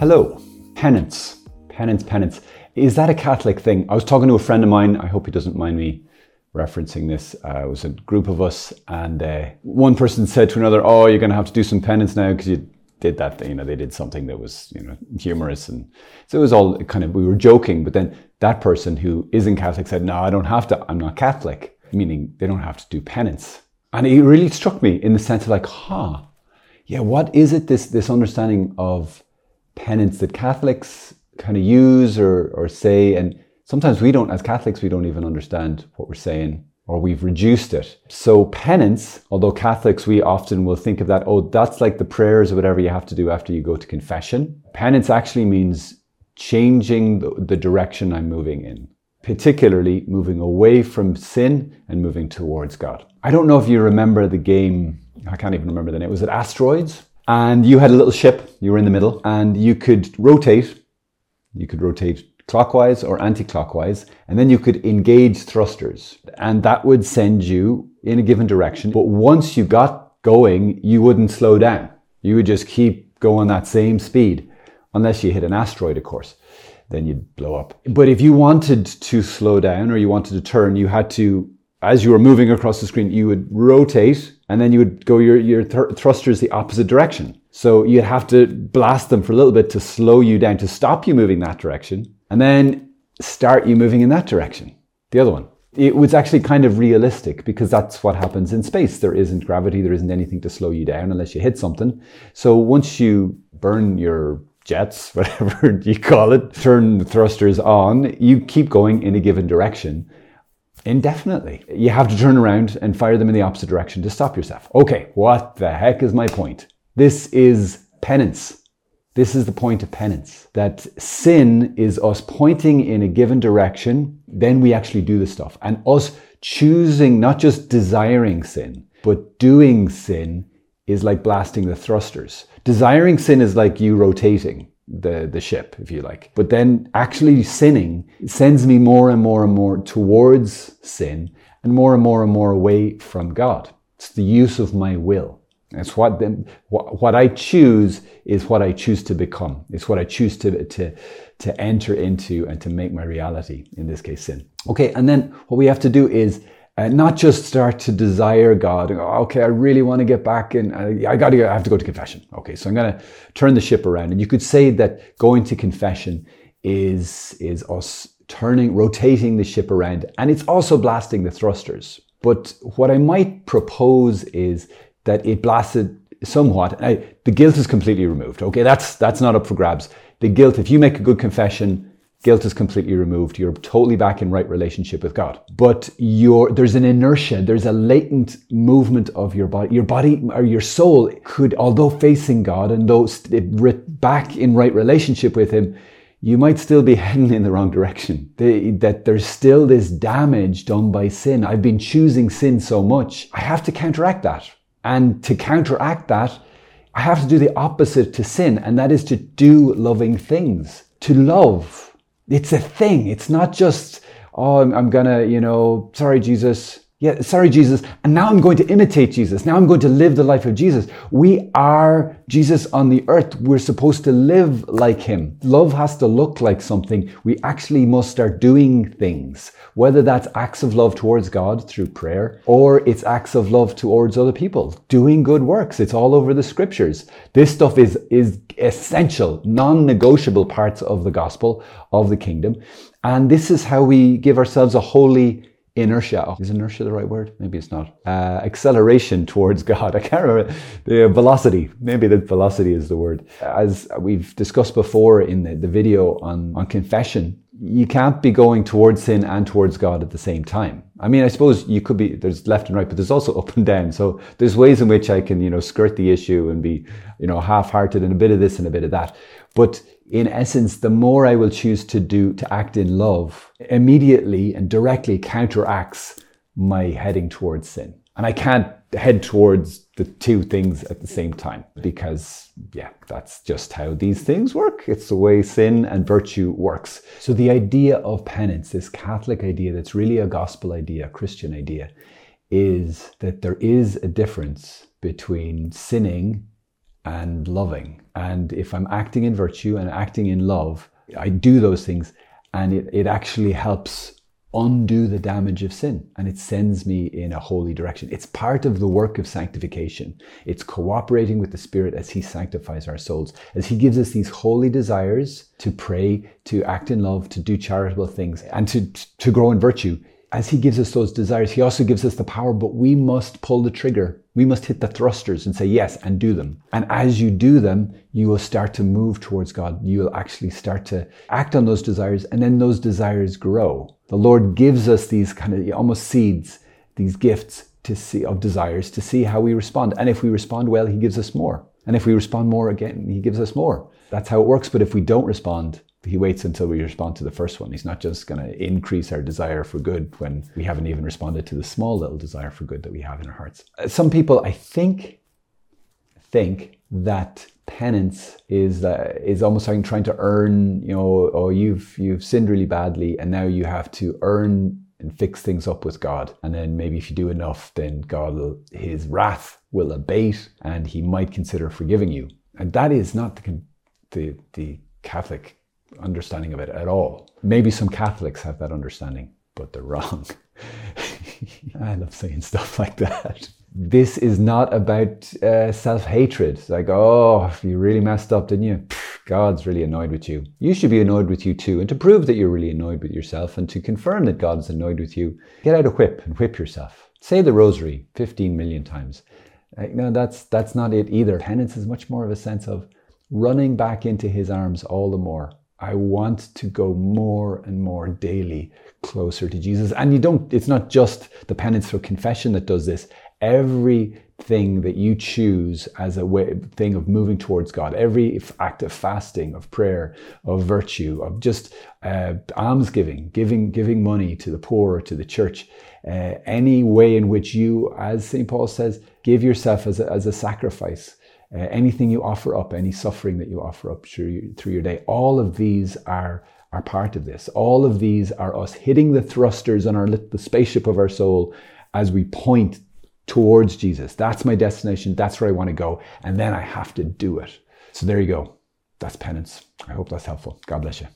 Hello. Penance. Penance, penance. Is that a Catholic thing? I was talking to a friend of mine. I hope he doesn't mind me referencing this. Uh, it was a group of us, and uh, one person said to another, "Oh, you're going to have to do some penance now because you did that. You know, they did something that was you know humorous, and so it was all kind of we were joking. But then that person who isn't Catholic said, "No, I don't have to. I'm not Catholic," meaning they don't have to do penance. And it really struck me in the sense of like, huh, yeah, what is it? This this understanding of penance that Catholics kind of use or, or say. And sometimes we don't, as Catholics, we don't even understand what we're saying or we've reduced it. So penance, although Catholics, we often will think of that, oh, that's like the prayers or whatever you have to do after you go to confession. Penance actually means changing the, the direction I'm moving in, particularly moving away from sin and moving towards God. I don't know if you remember the game, I can't even remember the name, it was it Asteroids? And you had a little ship, you were in the middle, and you could rotate. You could rotate clockwise or anti-clockwise, and then you could engage thrusters. And that would send you in a given direction. But once you got going, you wouldn't slow down. You would just keep going that same speed, unless you hit an asteroid, of course. Then you'd blow up. But if you wanted to slow down or you wanted to turn, you had to as you were moving across the screen, you would rotate and then you would go your, your th- thrusters the opposite direction. So you'd have to blast them for a little bit to slow you down, to stop you moving that direction, and then start you moving in that direction, the other one. It was actually kind of realistic because that's what happens in space. There isn't gravity, there isn't anything to slow you down unless you hit something. So once you burn your jets, whatever you call it, turn the thrusters on, you keep going in a given direction indefinitely. You have to turn around and fire them in the opposite direction to stop yourself. Okay, what the heck is my point? This is penance. This is the point of penance. That sin is us pointing in a given direction, then we actually do the stuff. And us choosing, not just desiring sin, but doing sin is like blasting the thrusters. Desiring sin is like you rotating the, the ship, if you like. But then actually sinning sends me more and more and more towards sin and more and more and more away from God. It's the use of my will. It's what, then, what, what I choose is what I choose to become. It's what I choose to, to, to enter into and to make my reality, in this case, sin. Okay, and then what we have to do is uh, not just start to desire God. okay, I really want to get back and I, I got to. I have to go to confession. Okay, so I'm going to turn the ship around. And you could say that going to confession is is us turning, rotating the ship around, and it's also blasting the thrusters. But what I might propose is that it blasted somewhat. I, the guilt is completely removed. Okay, that's that's not up for grabs. The guilt, if you make a good confession, guilt is completely removed. You're totally back in right relationship with God. But there's an inertia, there's a latent movement of your body. Your body or your soul could, although facing God and though back in right relationship with Him, you might still be heading in the wrong direction. that there's still this damage done by sin. I've been choosing sin so much. I have to counteract that. And to counteract that, I have to do the opposite to sin, and that is to do loving things. To love it's a thing. It's not just, oh, I'm, I'm gonna, you know, sorry, Jesus, yeah, sorry, Jesus. And now I'm going to imitate Jesus. Now I'm going to live the life of Jesus. We are Jesus on the earth. We're supposed to live like him. Love has to look like something. We actually must start doing things, whether that's acts of love towards God through prayer or it's acts of love towards other people, doing good works. It's all over the scriptures. This stuff is, is essential, non-negotiable parts of the gospel of the kingdom. And this is how we give ourselves a holy inertia. Is inertia the right word? Maybe it's not. Uh, acceleration towards God. I can't remember. The velocity. Maybe the velocity is the word. As we've discussed before in the, the video on, on confession, you can't be going towards sin and towards God at the same time. I mean, I suppose you could be, there's left and right, but there's also up and down. So there's ways in which I can, you know, skirt the issue and be, you know, half-hearted and a bit of this and a bit of that. But in essence, the more I will choose to do, to act in love, immediately and directly counteracts my heading towards sin. And I can't head towards the two things at the same time because, yeah, that's just how these things work. It's the way sin and virtue works. So the idea of penance, this Catholic idea that's really a gospel idea, a Christian idea, is that there is a difference between sinning and loving. And if I'm acting in virtue and acting in love, I do those things and it, it actually helps undo the damage of sin and it sends me in a holy direction. It's part of the work of sanctification. It's cooperating with the Spirit as He sanctifies our souls, as He gives us these holy desires to pray, to act in love, to do charitable things, and to, to grow in virtue as he gives us those desires, he also gives us the power, but we must pull the trigger. We must hit the thrusters and say yes and do them. And as you do them, you will start to move towards God. You will actually start to act on those desires and then those desires grow. The Lord gives us these kind of almost seeds, these gifts to see of desires to see how we respond. And if we respond well, he gives us more. And if we respond more again, he gives us more. That's how it works. But if we don't respond, he waits until we respond to the first one. He's not just going to increase our desire for good when we haven't even responded to the small little desire for good that we have in our hearts. Uh, some people, I think, think that penance is uh, is almost like trying to earn. You know, oh, you've you've sinned really badly, and now you have to earn and fix things up with God. And then maybe if you do enough, then God will, His wrath will abate, and He might consider forgiving you. And that is not the the, the Catholic understanding of it at all. Maybe some Catholics have that understanding, but they're wrong. I love saying stuff like that. This is not about uh, self hatred. Like, oh, you really messed up, didn't you? God's really annoyed with you. You should be annoyed with you too. And to prove that you're really annoyed with yourself and to confirm that God's annoyed with you, get out a whip and whip yourself. Say the rosary 15 million times. Like, no, that's, that's not it either. Penance is much more of a sense of running back into his arms all the more I want to go more and more daily closer to Jesus. And you don't, it's not just the penance through confession that does this. Everything that you choose as a way, thing of moving towards God, every act of fasting, of prayer, of virtue, of just uh, almsgiving, giving, giving money to the poor, or to the church, uh, any way in which you, as St. Paul says, give yourself as a, as a sacrifice uh, anything you offer up, any suffering that you offer up through, through your day, all of these are, are part of this. All of these are us hitting the thrusters on our the spaceship of our soul as we point towards Jesus. That's my destination. That's where I want to go. And then I have to do it. So there you go. That's penance. I hope that's helpful. God bless you.